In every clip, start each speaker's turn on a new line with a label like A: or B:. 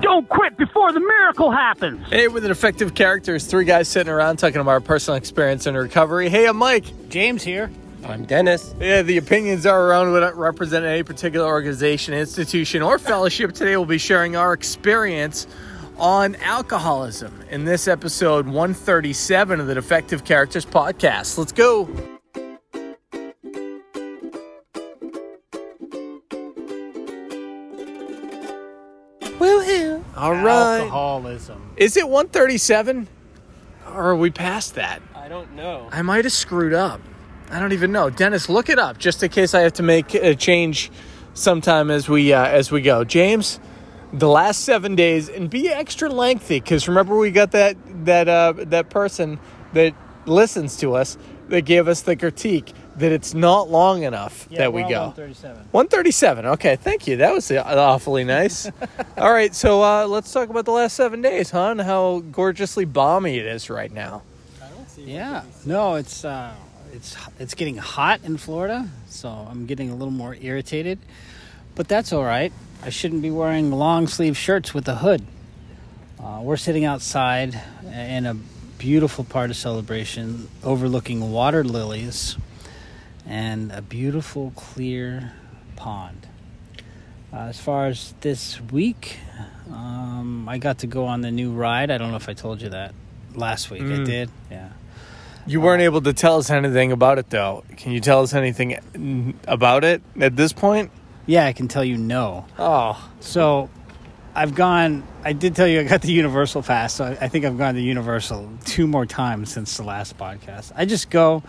A: Don't quit before the miracle happens.
B: Hey, with an effective character characters, three guys sitting around talking about our personal experience and recovery. Hey, I'm Mike.
C: James here.
D: I'm Dennis.
B: Yeah, the opinions are around what represent any particular organization, institution, or fellowship. Today we'll be sharing our experience on alcoholism in this episode 137 of the Defective Characters podcast. Let's go. Woohoo! All right.
C: Alcoholism.
B: Is it 137? Or are we past that?
D: I don't know.
B: I might have screwed up. I don't even know. Dennis, look it up just in case I have to make a change sometime as we uh, as we go. James, the last seven days, and be extra lengthy because remember we got that that uh, that person that listens to us that gave us the critique that it's not long enough
C: Yeah,
B: that we go.
C: 137.
B: 137. Okay, thank you. That was awfully nice. All right, so uh, let's talk about the last seven days, huh? And how gorgeously balmy it is right now. I don't see.
C: Yeah. No, it's uh, it's it's getting hot in Florida, so I'm getting a little more irritated. But that's all right. I shouldn't be wearing long sleeve shirts with a hood. Uh, we're sitting outside in a beautiful part of celebration, overlooking water lilies and a beautiful clear pond. Uh, as far as this week, um, I got to go on the new ride. I don't know if I told you that last week. I
B: Mm.
C: did. Yeah.
B: You weren't able to tell us anything about it, though. Can you tell us anything about it at this point?
C: Yeah, I can tell you no.
B: Oh,
C: So I've gone, I did tell you I got the Universal Pass, so I, I think I've gone to Universal two more times since the last podcast. I just go,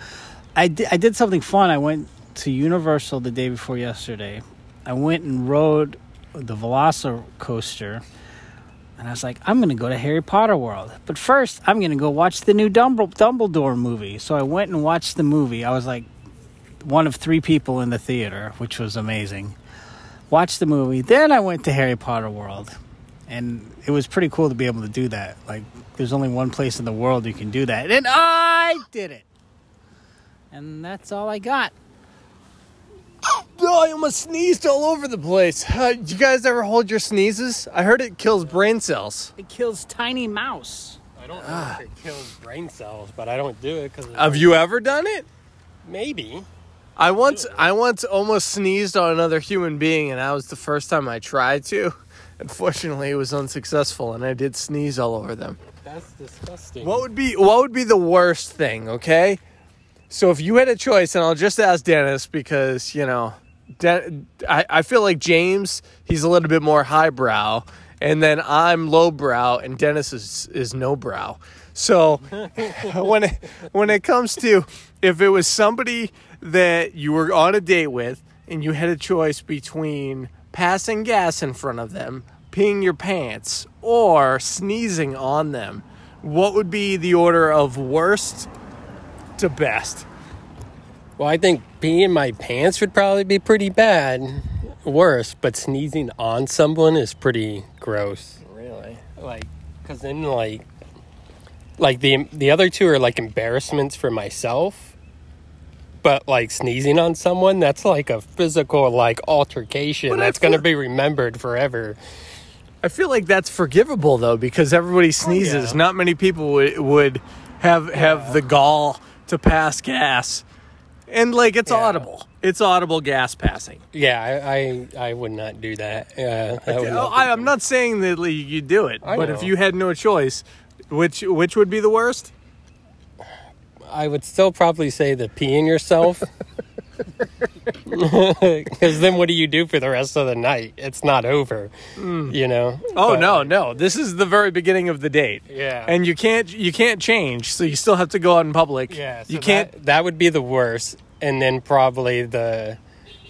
C: I did, I did something fun. I went to Universal the day before yesterday. I went and rode the Velocicoaster. And I was like, I'm going to go to Harry Potter World. But first, I'm going to go watch the new Dumbledore, Dumbledore movie. So I went and watched the movie. I was like one of three people in the theater, which was amazing. Watched the movie. Then I went to Harry Potter World. And it was pretty cool to be able to do that. Like, there's only one place in the world you can do that. And I did it. And that's all I got.
B: Oh, I almost sneezed all over the place. Uh, you guys ever hold your sneezes? I heard it kills brain cells.
C: It kills tiny mouse.
D: I don't know if it kills brain cells, but I don't do it because
B: Have you ever done it?
D: maybe.
B: I once, I once almost sneezed on another human being, and that was the first time I tried to. Unfortunately, it was unsuccessful, and I did sneeze all over them.
D: That's disgusting.
B: What would be what would be the worst thing? Okay, so if you had a choice, and I'll just ask Dennis because you know, Den- I I feel like James he's a little bit more highbrow, and then I'm lowbrow, and Dennis is is no brow. So when it when it comes to if it was somebody that you were on a date with, and you had a choice between passing gas in front of them, peeing your pants, or sneezing on them, what would be the order of worst to best?
D: Well, I think peeing my pants would probably be pretty bad. Worse, but sneezing on someone is pretty gross.
B: Really?
D: Like, because then, like, like the the other two are like embarrassments for myself. But like sneezing on someone, that's like a physical like altercation
B: But I
D: that's going to be remembered forever.
B: I feel like that's forgivable though because everybody sneezes. Oh, Not many people would would have have the gall to pass gas, and like it's audible. It's audible gas passing.
D: Yeah, I I, I would not do that. Uh, that
B: Oh,
D: not
B: I, I'm not saying that you do it,
D: I
B: but if you had no choice, which which would be the worst?
D: I would still probably say the peeing yourself. Because then what do you do for the rest of the night? It's not over, you know.
B: Oh
D: But-
B: no, no! This is the very beginning of the date.
D: Yeah.
B: and you can't you can't change, so you still have to go out in public.
D: Yeah, so
B: you can't.
D: That, that would be the worst, and then probably the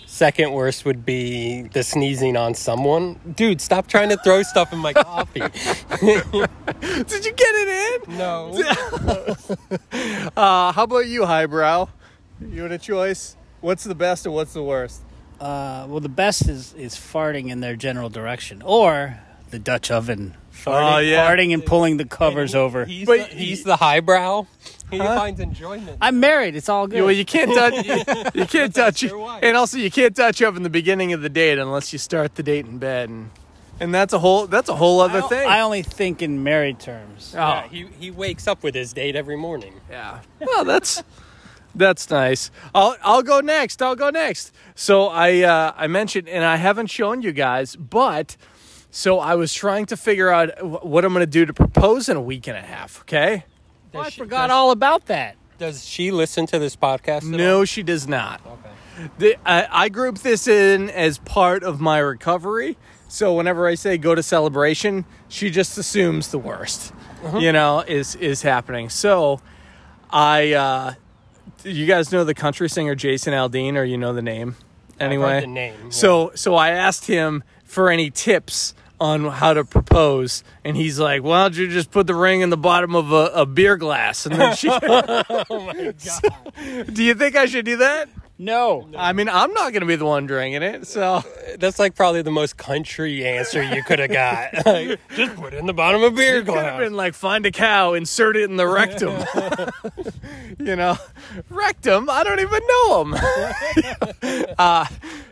D: second worst would be the sneezing on someone. Dude, stop trying to throw stuff in my coffee.
B: Did you get it in?
D: no.
B: Uh, how about you, highbrow? You had a choice. What's the best and what's the worst?
C: Uh, well, the best is is farting in their general direction, or the Dutch oven. Farting,
B: Oh, yeah.
C: farting and pulling the covers over.
D: He's,
B: But
D: the, he's the highbrow. He finds enjoyment.
C: I'm married. It's all good.
B: Well, you can't touch. You, you can't touch.
D: your wife.
B: And also, you can't touch up in the beginning of the date unless you start the date in bed, and and that's a whole that's a whole other
C: o-
B: thing.
C: I only think in married terms.
B: oh,
D: Yeah, he, he wakes up with his date every morning.
B: Yeah. Well, that's that's nice. I'll I'll go next. I'll go next. So I uh, I mentioned, and I haven't shown you guys, but so I was trying to figure out what I'm going to do to propose in a week and a half. Okay.
C: Oh, I
D: she-
C: forgot
D: does-
C: all about that.
D: Does she listen to this podcast? at
B: No, she does not.
D: Okay.
B: The, I, I group this in as part of my recovery. So whenever I say go to celebration, she just assumes the worst, you know, is is happening. So I, uh, you guys know the country singer Jason Aldean, or you know the name anyway.
D: the name, yeah.
B: So so I asked him for any tips on how to propose, and he's like, "Why don't you just put the ring in the bottom of a, a beer glass?" And then she.
D: Oh my god.
B: do you think I should do that?
C: No.
B: I mean, I'm not going to be the one drinking it, so
D: That's like probably the most country answer you could have got. Like, just put it in the bottom of a beer
B: it could have
D: glass.
B: been like find a cow, insert it in the rectum. you know, rectum. I don't even know him. uh,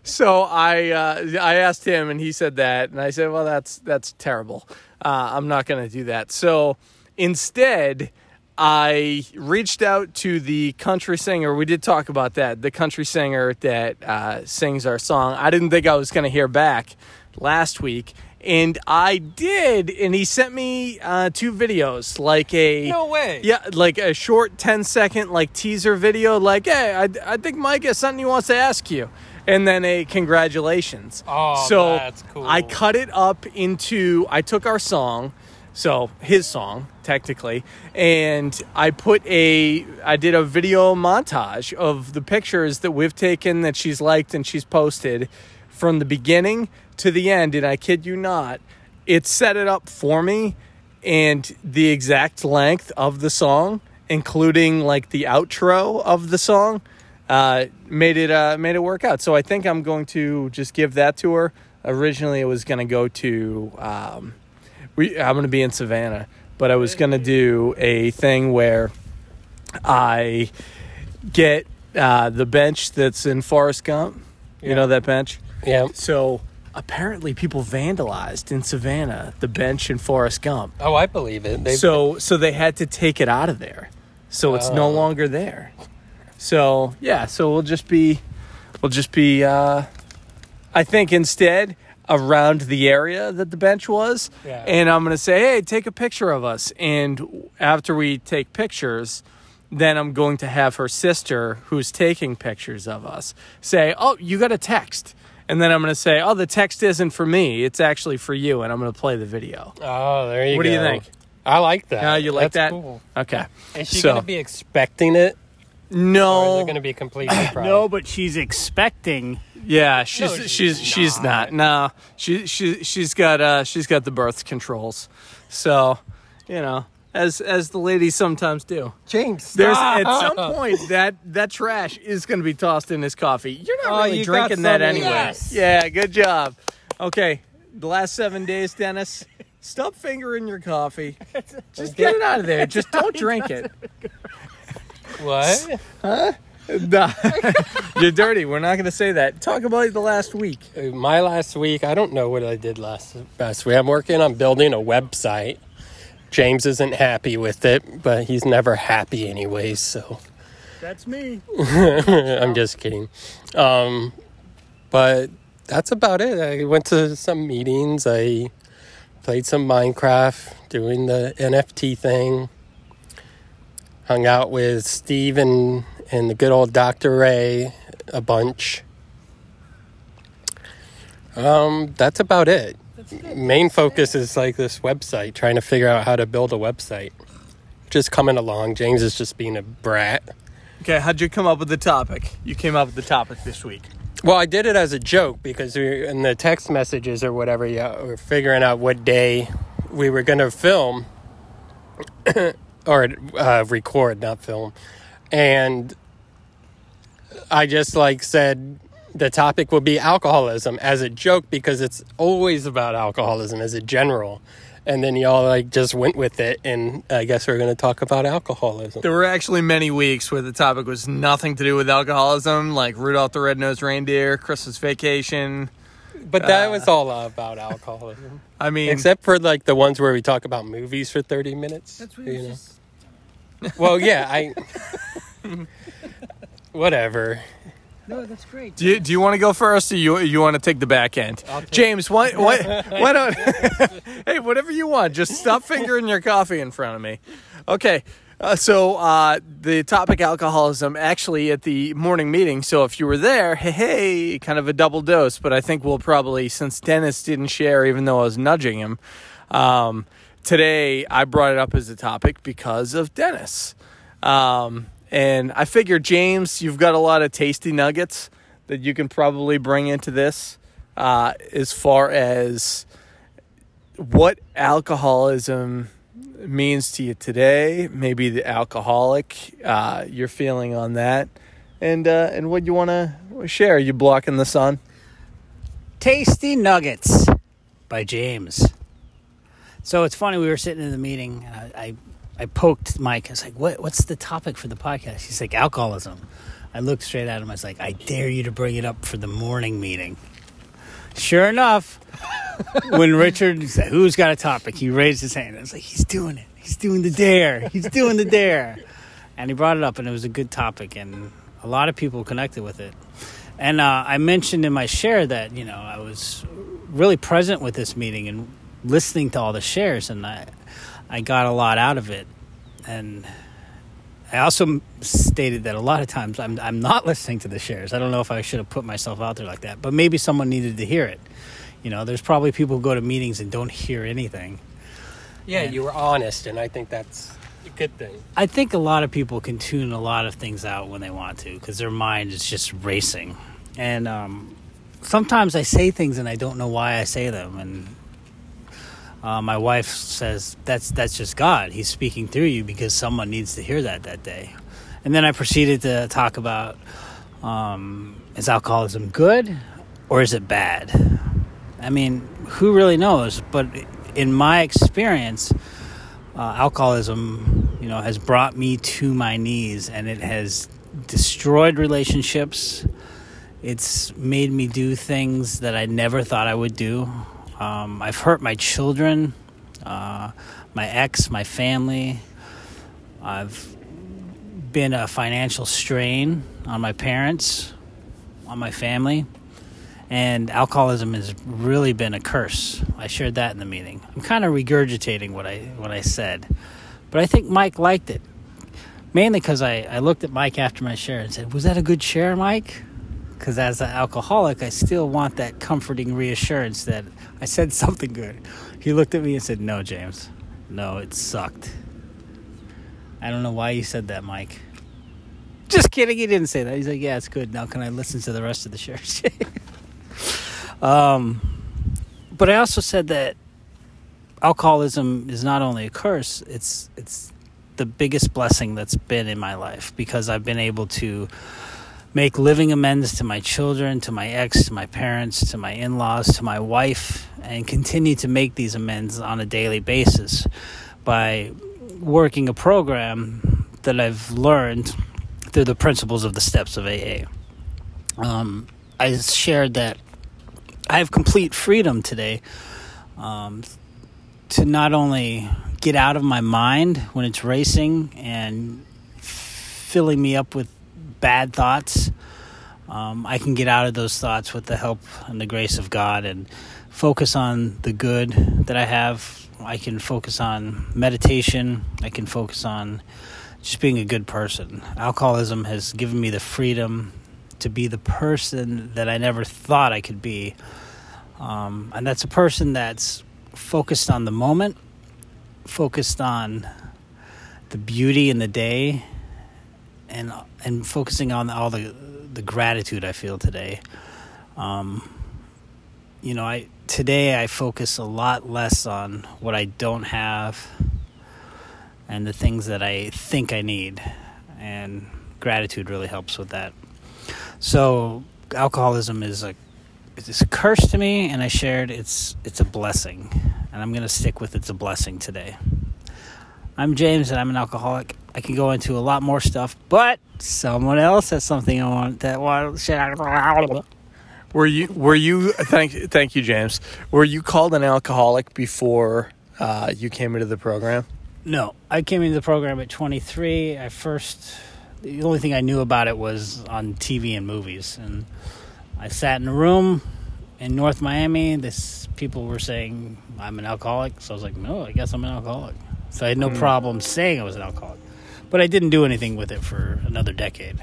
B: so I uh, I asked him, and he said that, and I said, well, that's that's terrible. Uh, I'm not going to do that. So instead. I reached out to the country singer. We did talk about that. The country singer that uh, sings our song. I didn't think I was going to hear back last week, and I did. And he sent me uh, two videos, like a
D: No way.
B: yeah, like a short 10 second like teaser video, like, hey, I, I think Mike has something he wants to ask you. And then a congratulations.
D: Oh,
B: so
D: that's cool.
B: I cut it up into, I took our song, so his song technically, and I put a, I did a video montage of the pictures that we've taken that she's liked and she's posted from the beginning to the end. And I kid you not, it set it up for me and the exact length of the song, including like the outro of the song, uh, made it uh, made it work out. So I think I'm going to just give that to her. Originally, it was going to go to um, we. I'm going to be in Savannah, but I was going to do a thing where I get uh, the bench that's in Forrest Gump. You know that bench.
D: Yeah.
B: So apparently, people vandalized in Savannah the bench in Forrest Gump.
D: Oh, I believe it. They
B: So so they had to take it out of there. So it's no
D: Oh.
B: longer there. So yeah, so we'll just be we'll just be uh I think instead around the area that the bench was
D: Yeah.
B: and I'm going to say, "Hey, take a picture of us." And after we take pictures, then I'm going to have her sister who's taking pictures of us say, "Oh, you got a text." And then I'm going to say, "Oh, the text isn't for me. It's actually for you." And I'm going to play the video.
D: Oh, there you
B: What
D: go.
B: What do you think?
D: I like that.
B: Yeah, you like
D: That's
B: that?
D: Cool.
B: Okay.
D: Is she
B: So-
D: going to be expecting it, or is
B: No.
D: it going to be a complete surprise?
C: No, but she's expecting.
B: Yeah, she's
D: No,
B: she's
D: she's
B: she's not. No, she she she's got uh she's got the birth controls. So, you know, as as the ladies sometimes do.
D: James,
B: There's
D: stop.
B: at some point that that trash is going to be tossed in his coffee. You're not
D: Oh,
B: really
D: you
B: drinking that
D: some-
B: anyway.
D: Yes.
B: Yeah, good job. Okay, the last seven days, Dennis. Stop fingering your coffee. Just get it out of there. Just don't drink it.
D: What?
B: Nah. You're dirty. We're not going to say that. Talk about the last week.
D: My last week, I don't know what I did last last week. I'm working on building a website. James isn't happy with it, but he's never happy anyways, so
C: That's me.
D: I'm just kidding. Um, but that's about it. I went to some meetings. I played some Minecraft, doing the NFT thing. Hung out with Steve and, and the good old Dr. Ray a bunch. Um, that's about it. That's Main focus is like this website, trying to figure out how to build a website. Just coming along. James is just being a brat.
B: Okay, how'd you come up with the topic? You came up with the topic this week.
D: Well, I did it as a joke because we in the text messages or whatever. Yeah, we are figuring out what day we were going to film or uh, record, not film, and I just like said the topic will be alcoholism as a joke because it's always about alcoholism as a general. And then y'all like just went with it, and I guess we're going to talk about alcoholism.
B: There were actually many weeks where the topic was nothing to do with alcoholism, like Rudolph the Red-Nosed Reindeer, Christmas Vacation.
D: But that uh, was all about alcoholism.
B: I mean,
D: except for like the ones where we talk about movies for thirty minutes.
B: That's what you know. Just...
D: Well, yeah, I. whatever.
C: No, that's great.
B: Do you, do you want to go first, or you you want to take the back end? James, why why why don't? hey, whatever you want. Just stop fingering your coffee in front of me. Okay. Uh, so uh, the topic alcoholism actually at the morning meeting. So if you were there, hey, hey, kind of a double dose. But I think we'll probably since Dennis didn't share, even though I was nudging him. Um, today I brought it up as a topic because of Dennis. Um, and I figure, James, you've got a lot of tasty nuggets that you can probably bring into this uh, as far as what alcoholism means to you today, maybe the alcoholic, uh, your feeling on that, and uh, and what you want to share. Are You blocking the sun?
C: Tasty Nuggets by James. So it's funny. We were sitting in the meeting. I, I I poked Mike. I was like, "What? What's the topic for the podcast?" He's like, "Alcoholism." I looked straight at him. I was like, "I dare you to bring it up for the morning meeting." Sure enough, when Richard said, "Who's got a topic?" he raised his hand. I was like, "He's doing it. He's doing the dare. He's doing the dare." And he brought it up, and it was a good topic, and a lot of people connected with it. And uh, I mentioned in my share that you know I was really present with this meeting and listening to all the shares, and I I got a lot out of it. And I also stated that a lot of times I'm, I'm not listening to the shares. I don't know if I should have put myself out there like that, but maybe someone needed to hear it. You know, there's probably people who go to meetings and don't hear anything.
D: Yeah, and you were honest, and I think that's a good thing.
C: I think a lot of people can tune a lot of things out when they want to because their mind is just racing. And um, sometimes I say things and I don't know why I say them. And uh, my wife says that's that's just God. He's speaking through you because someone needs to hear that that day. And then I proceeded to talk about um, is alcoholism good or is it bad? I mean, who really knows? But in my experience, uh, alcoholism, you know, has brought me to my knees, and it has destroyed relationships. It's made me do things that I never thought I would do. Um, I've hurt my children, uh, my ex, my family. I've been a financial strain on my parents, on my family. And alcoholism has really been a curse. I shared that in the meeting. I'm kind of regurgitating what I what I said, but I think Mike liked it, mainly because I, I looked at Mike after my share and said, "Was that a good share, Mike?" Because as an alcoholic, I still want that comforting reassurance that I said something good. He looked at me and said, No, James. No, it sucked. I don't know why you said that, Mike. Just kidding. He didn't say that. He's like, Yeah, it's good. Now can I listen to the rest of the shares? um, but I also said that alcoholism is not only a curse, it's, it's the biggest blessing that's been in my life because I've been able to make living amends to my children, to my ex, to my parents, to my in laws, to my wife, and continue to make these amends on a daily basis by working a program that I've learned through the principles of the steps of AA. Um, I shared that I have complete freedom today um, to not only get out of my mind when it's racing and filling me up with bad thoughts, um, I can get out of those thoughts with the help and the grace of God and focus on the good that I have. I can focus on meditation. I can focus on just being a good person. Alcoholism has given me the freedom to be the person that I never thought I could be. Um, and that's a person that's focused on the moment, focused on the beauty in the day, and and focusing on all the the gratitude I feel today. Um, you know, I today I focus a lot less on what I don't have and the things that I think I need, and gratitude really helps with that. So, alcoholism is a it's a curse to me, and I shared it's it's a blessing, and I'm gonna stick with it's a blessing today. I'm James, and I'm an alcoholic. I can go into a lot more stuff, but someone else has something I want that want.
B: Were you were you thank thank you James? Were you called an alcoholic before uh, you came into the program?
C: No, I came into the program at 23. I first the only thing I knew about it was on TV and movies, and I sat in a room in North Miami. This people were saying I'm an alcoholic, so I was like, no, I guess I'm an alcoholic. So I had no
B: Mm.
C: problem saying I was an alcoholic, but I didn't do anything with it for another decade.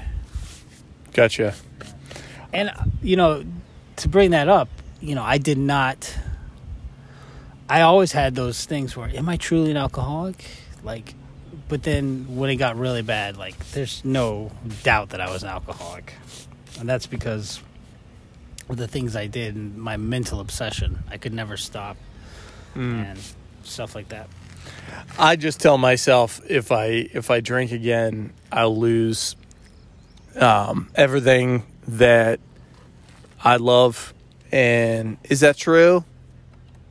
B: Gotcha.
C: And you know, to bring that up, you know, I did not. I always had those things where, am I truly an alcoholic? Like, but then when it got really bad, like, there's no doubt that I was an alcoholic, and that's because of the things I did and my mental obsession. I could never stop, hmm. and stuff like that.
B: I just tell myself if I if I drink again, I'll lose um, everything that I love. And is that true?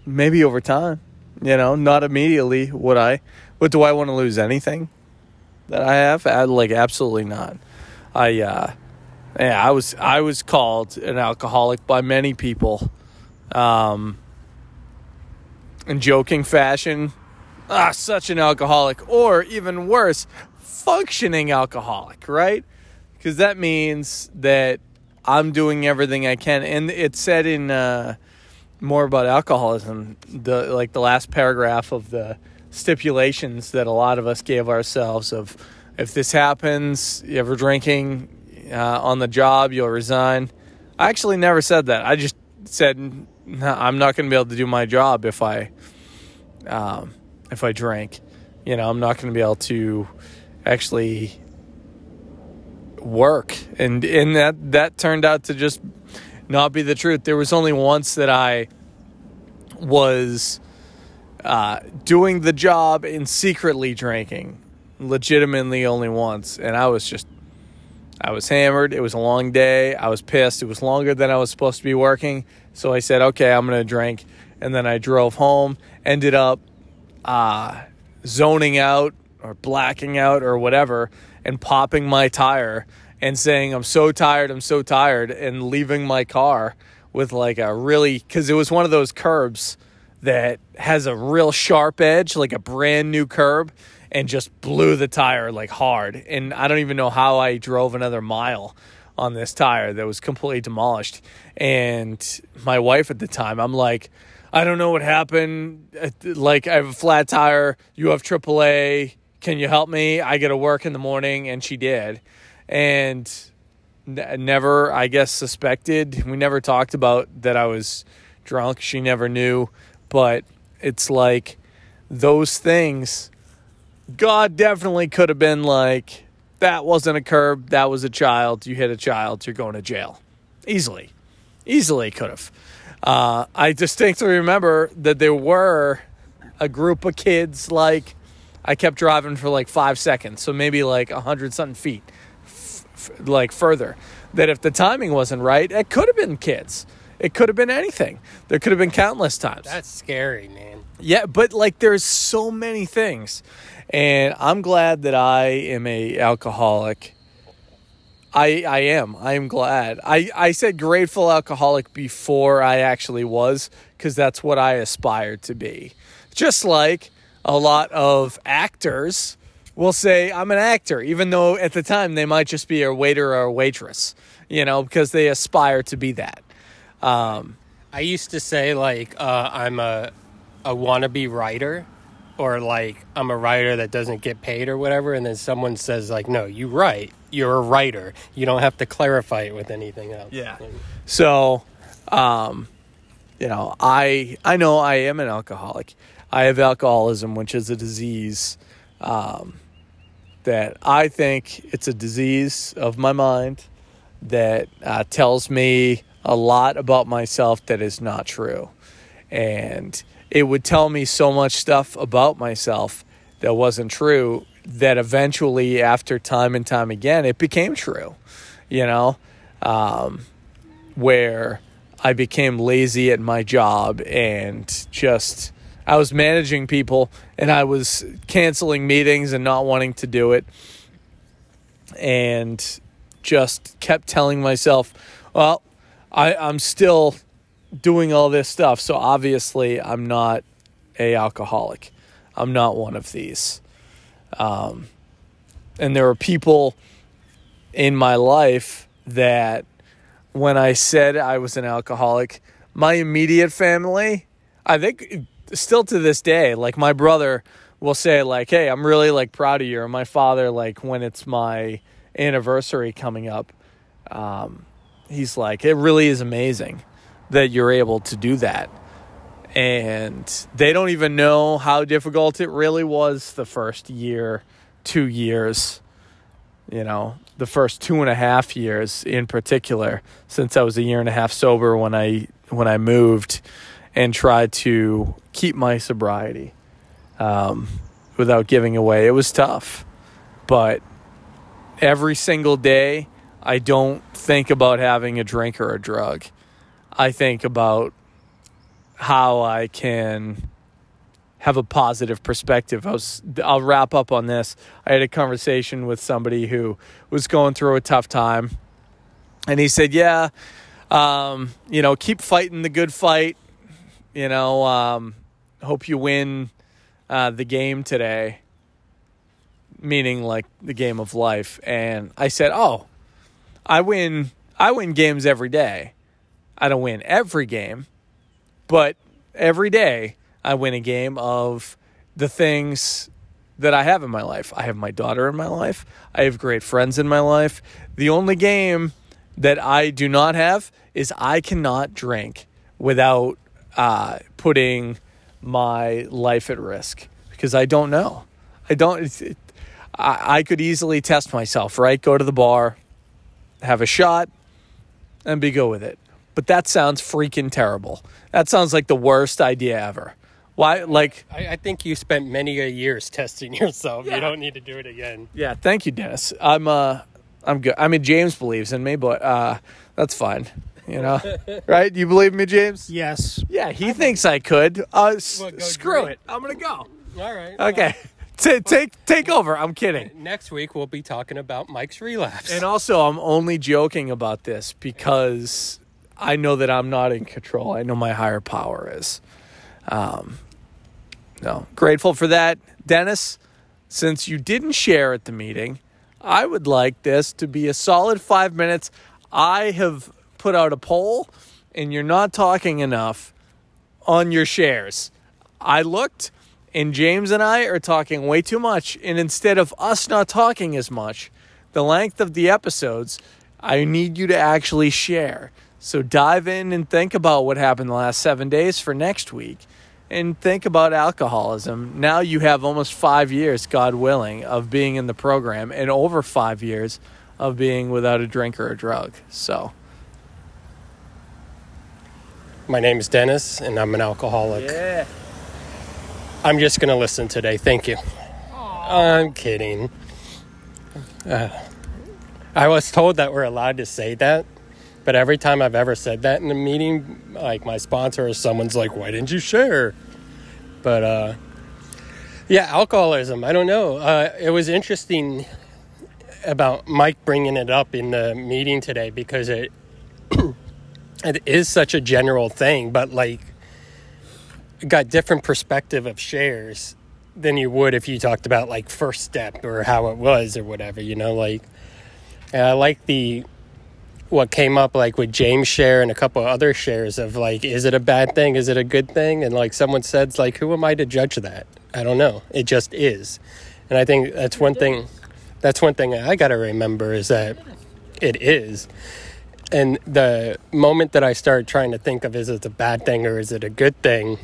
B: Maybe over time, you know, not immediately would I. But do I want to lose anything that I have? I, like absolutely not. I uh, yeah, I was I was called an alcoholic by many people, um, in joking fashion ah, such an alcoholic, or even worse, functioning alcoholic, right? Because that means that I'm doing everything I can, and it said in uh, more about alcoholism, the like the last paragraph of the stipulations that a lot of us gave ourselves of if this happens, you ever drinking uh, on the job, you'll resign. I actually never said that. I just said "No, I'm not going to be able to do my job if I um, if I drank. You know, I'm not going to be able to actually work, and and that that turned out to just not be the truth. There was only once that I was uh, doing the job and secretly drinking, legitimately only once, and I was just. I was hammered. It was a long day. I was pissed. It was longer than I was supposed to be working. So I said, okay, I'm going to drink. And then I drove home, ended up uh, zoning out or blacking out or whatever and popping my tire and saying, I'm so tired, I'm so tired, and leaving my car with like a really, because it was one of those curbs that has a real sharp edge, like a brand new curb, and just blew the tire like hard. And I don't even know how I drove another mile on this tire that was completely demolished. And my wife at the time, I'm like, I don't know what happened. Uh, Like, I have a flat tire. You have AAA. Can you help me? I got to work in the morning. And she did. And never, I guess, suspected. We never talked about that I was drunk. She never knew. But it's like those things, God definitely could have been like, that wasn't a curb. That was a child. You hit a child. You're going to jail. Easily. Easily could have. Uh, I distinctly remember that there were a group of kids like I kept driving for like five seconds, so maybe like a hundred something feet, f- f- like further. That if the timing wasn't right, it could have been kids. It could have been anything. There could have been countless times.
D: That's scary, man.
B: Yeah, but like there's so many things. And I'm glad that I am a alcoholic. I I am. I am glad. I I said grateful alcoholic before I actually was cuz that's what I aspired to be. Just like a lot of actors will say I'm an actor even though at the time they might just be a waiter or a waitress, you know, because they aspire to be that. Um
D: I used to say like uh, I'm a a wannabe writer, or like I'm a writer that doesn't get paid or whatever, and then someone says like, "No, you write. You're a writer. You don't have to clarify it with anything else."
B: Yeah. So, um, you know, I I know I am an alcoholic. I have alcoholism, which is a disease um, that I think it's a disease of my mind that uh, tells me a lot about myself that is not true. And it would tell me so much stuff about myself that wasn't true that eventually, after time and time again, it became true, you know, um, where I became lazy at my job and just. I was managing people and I was canceling meetings and not wanting to do it. And just kept telling myself, well, I, I'm still doing all this stuff. So obviously, I'm not a alcoholic. I'm not one of these. Um, and there are people in my life that when I said I was an alcoholic, my immediate family, I think still to this day, like my brother will say like, "Hey, I'm really like proud of you." Or my father like when it's my anniversary coming up, um, he's like, "It really is amazing that you're able to do that." And they don't even know how difficult it really was the first year, two years, you know, the first two and a half years in particular, since I was a year and a half sober when I when I moved and tried to keep my sobriety um, without giving away. It was tough, but every single day, I don't think about having a drink or a drug. I think about how I can have a positive perspective. I was, I'll wrap up on this. I had a conversation with somebody who was going through a tough time, and he said, "Yeah, um, you know, keep fighting the good fight. You know, um, hope you win uh, the game today." Meaning like the game of life, and I said, "Oh, I win. I win games every day. I don't win every game, but every day." I win a game of the things that I have in my life. I have my daughter in my life. I have great friends in my life. The only game that I do not have is I cannot drink without uh, putting my life at risk because I don't know. I don't. It, I, I could easily test myself, right? Go to the bar, have a shot, and be go with it. But that sounds freaking terrible. That sounds like the worst idea ever. Why? Like,
D: I, I think you spent many a years testing yourself.
B: Yeah.
D: You don't need to do it again.
B: yeah. Thank you, Dennis. I'm uh, I'm good. I mean, James believes in me, but uh, that's fine. You know, right? You believe me, James?
C: Yes.
B: Yeah, he thinks I could. Uh, s-
D: What, go
B: screw
D: drink?
B: it. I'm gonna go.
D: All right.
B: Okay. Ta take take over. I'm kidding.
D: Next week we'll be talking about Mike's relapse.
B: And also, I'm only joking about this because I know that I'm not in control. I know my higher power is. Um, no, grateful for that, Dennis. Since you didn't share at the meeting, I would like this to be a solid five minutes. I have put out a poll, and you're not talking enough on your shares. I looked, and James and I are talking way too much. And instead of us not talking as much, the length of the episodes, I need you to actually share. So dive in and think about what happened the last seven days for next week. And think about alcoholism. Now you have almost five years, God willing, of being in the program and over five years of being without a drink or a drug. So,
D: My name is Dennis, and I'm an alcoholic.
B: yeah.
D: I'm just going to listen today. Thank you. I'm kidding. Uh, I was told that we're allowed to say that, but every time I've ever said that in a meeting, like my sponsor or someone's like, "Why didn't you share?" But uh, yeah, alcoholism. I don't know. Uh, it was interesting about Mike bringing it up in the meeting today because it it is such a general thing, but like got different perspective of shares than you would if you talked about like first step or how it was or whatever you know like i like the what came up like with james share and a couple other shares of like is it a bad thing? Is it a good thing? And like someone said like who am i to judge that? I don't know. It just is. And i think that's one thing that's one thing i gotta remember is that it is. And the moment that i started trying to think of is it a bad thing or is it a good thing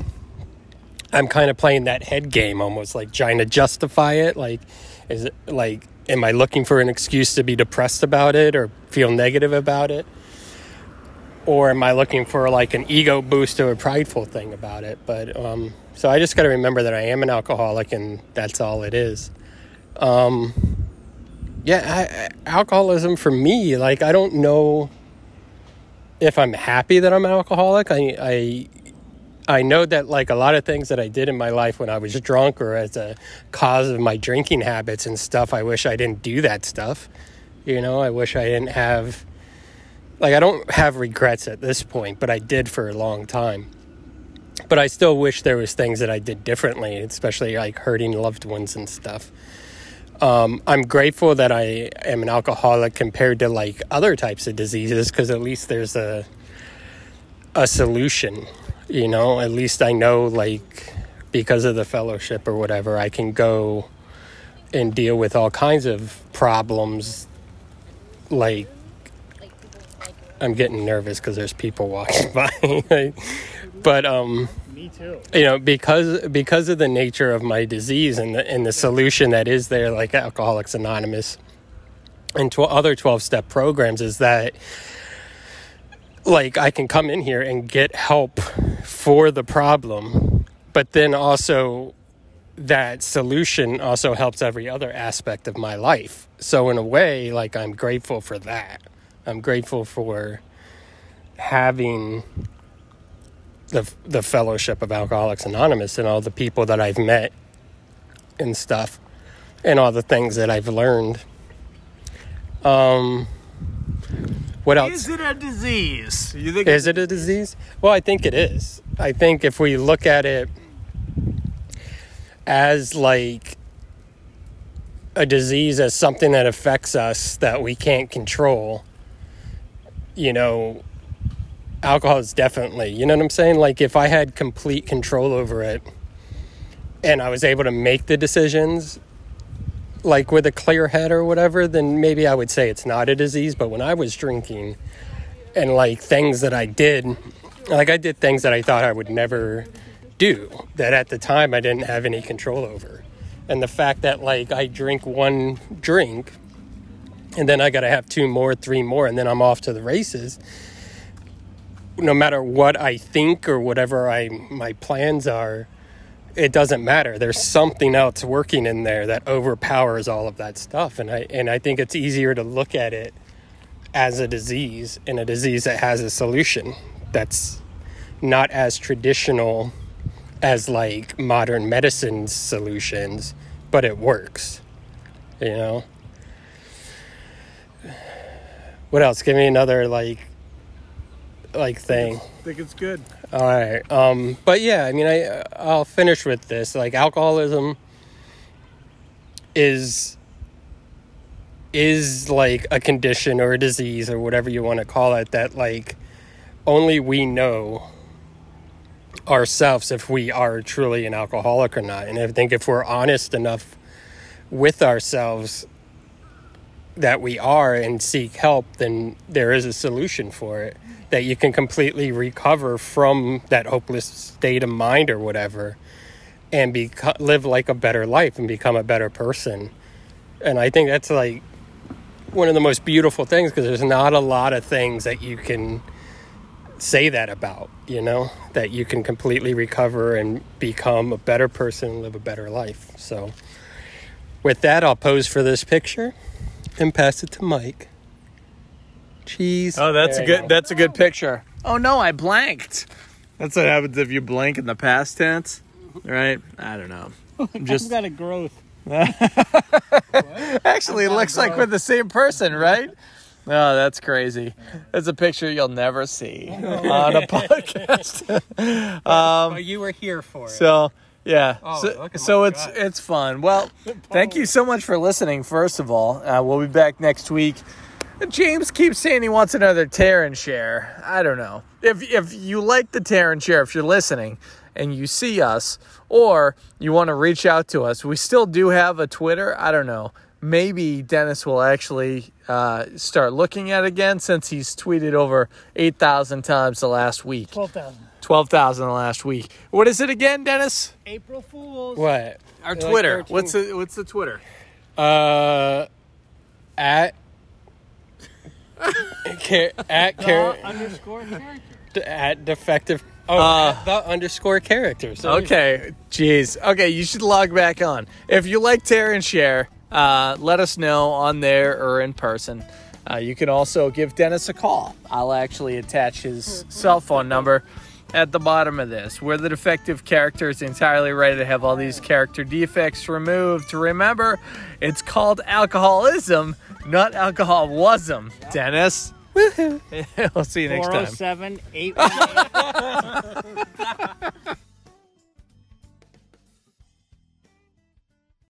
D: I'm kind of playing that head game almost like trying to justify it. Like, is it like, am I looking for an excuse to be depressed about it or feel negative about it? or am I looking for like an ego boost or a prideful thing about it? But um, so I just got to remember that I am an alcoholic and that's all it is. Um, yeah, I, alcoholism for me, like I don't know if I'm happy that I'm an alcoholic. I, I I know that like a lot of things that I did in my life when I was drunk or as a cause of my drinking habits and stuff, I wish I didn't do that stuff. You know, I wish I didn't have like I don't have regrets at this point, but I did for a long time. But I still wish there was things that I did differently, especially like hurting loved ones and stuff. Um, I'm grateful that I am an alcoholic compared to like other types of diseases because at least there's a a solution. You know, at least I know like because of the fellowship or whatever, I can go and deal with all kinds of problems. Like I'm getting nervous because there's people walking by. but um,
C: Me too.
D: you know because because of the nature of my disease and the, and the solution that is there like alcoholics anonymous and tw- other 12 step programs is that like i can come in here and get help for the problem but then also that solution also helps every other aspect of my life. So in a way like i'm grateful for that. I'm grateful for having the the fellowship of alcoholics anonymous and all the people that i've met and stuff and all the things that i've learned. Um what else?
B: Is it a disease? You think
D: is it a disease? Well i think it is. I think if we look at it as like a disease as something that affects us that we can't control you know alcohol is definitely you know what i'm saying? Like if i had complete control over it and i was able to make the decisions like with a clear head or whatever then maybe i would say it's not a disease. But when i was drinking and like things that i did like i did things that i thought i would never do that at the time i didn't have any control over. And the fact that like i drink one drink and then i gotta have two more three more and then i'm off to the races no matter what I think or whatever I my plans are, it doesn't matter. There's something else working in there that overpowers all of that stuff, and I and I think it's easier to look at it as a disease and a disease that has a solution that's not as traditional as like modern medicine's solutions, but it works. You know. What else? Give me another like like thing.
B: I think it's good.
D: All right. Um, but yeah, I mean, I I'll finish with this. Like alcoholism is is like a condition or a disease or whatever you want to call it that like only we know ourselves if we are truly an alcoholic or not. And I think if we're honest enough with ourselves that we are and seek help, then there is a solution for it. That you can completely recover from that hopeless state of mind or whatever, and be live like a better life and become a better person. And I think that's like one of the most beautiful things because there's not a lot of things that you can say that about. You know that you can completely recover and become a better person and live a better life. So, with that, I'll pose for this picture and pass it to Mike. Cheese.
B: Oh, that's
D: There
B: a good.
D: go.
B: That's a good picture. Oh no, I blanked. That's what happens if you blank in the past tense, right? I don't know. I'm just
C: I've got a growth.
B: actually it looks like we're the same person, right? Oh, that's crazy. That's a picture you'll never see on a podcast. um,
D: Well, you were here for it.
B: So yeah,
D: Oh,
B: so, so it's
D: gut.
B: it's fun. Well, thank you so much for listening. First of all, uh, we'll be back next week. James keeps saying he wants another tear and share. I don't know if if you like the tear and share. If you're listening and you see us, or you want to reach out to us, we still do have a Twitter. I don't know. Maybe Dennis will actually uh, start looking at it again since he's tweeted over eight thousand times the last week.
C: Twelve thousand.
B: Twelve thousand the last week. What is it again, Dennis?
C: April Fools.
D: what?
B: Our
D: Like
B: Twitter.
D: 13.
B: what's the What's the Twitter?
D: Uh, at Car- at char-
C: underscore character.
D: at defective. Oh,
B: Uh,
D: the underscore characters.
B: Okay, jeez. Okay, you should log back on. If you like tear and share, uh, let us know on there or in person. Uh, you can also give Dennis a call. I'll actually attach his cell phone number at the bottom of this. We're the defective character is entirely ready to have all these character defects removed. Remember, it's called alcoholism, not alcoholism. Dennis. Woohoo. we'll see you next time.
C: 407 818.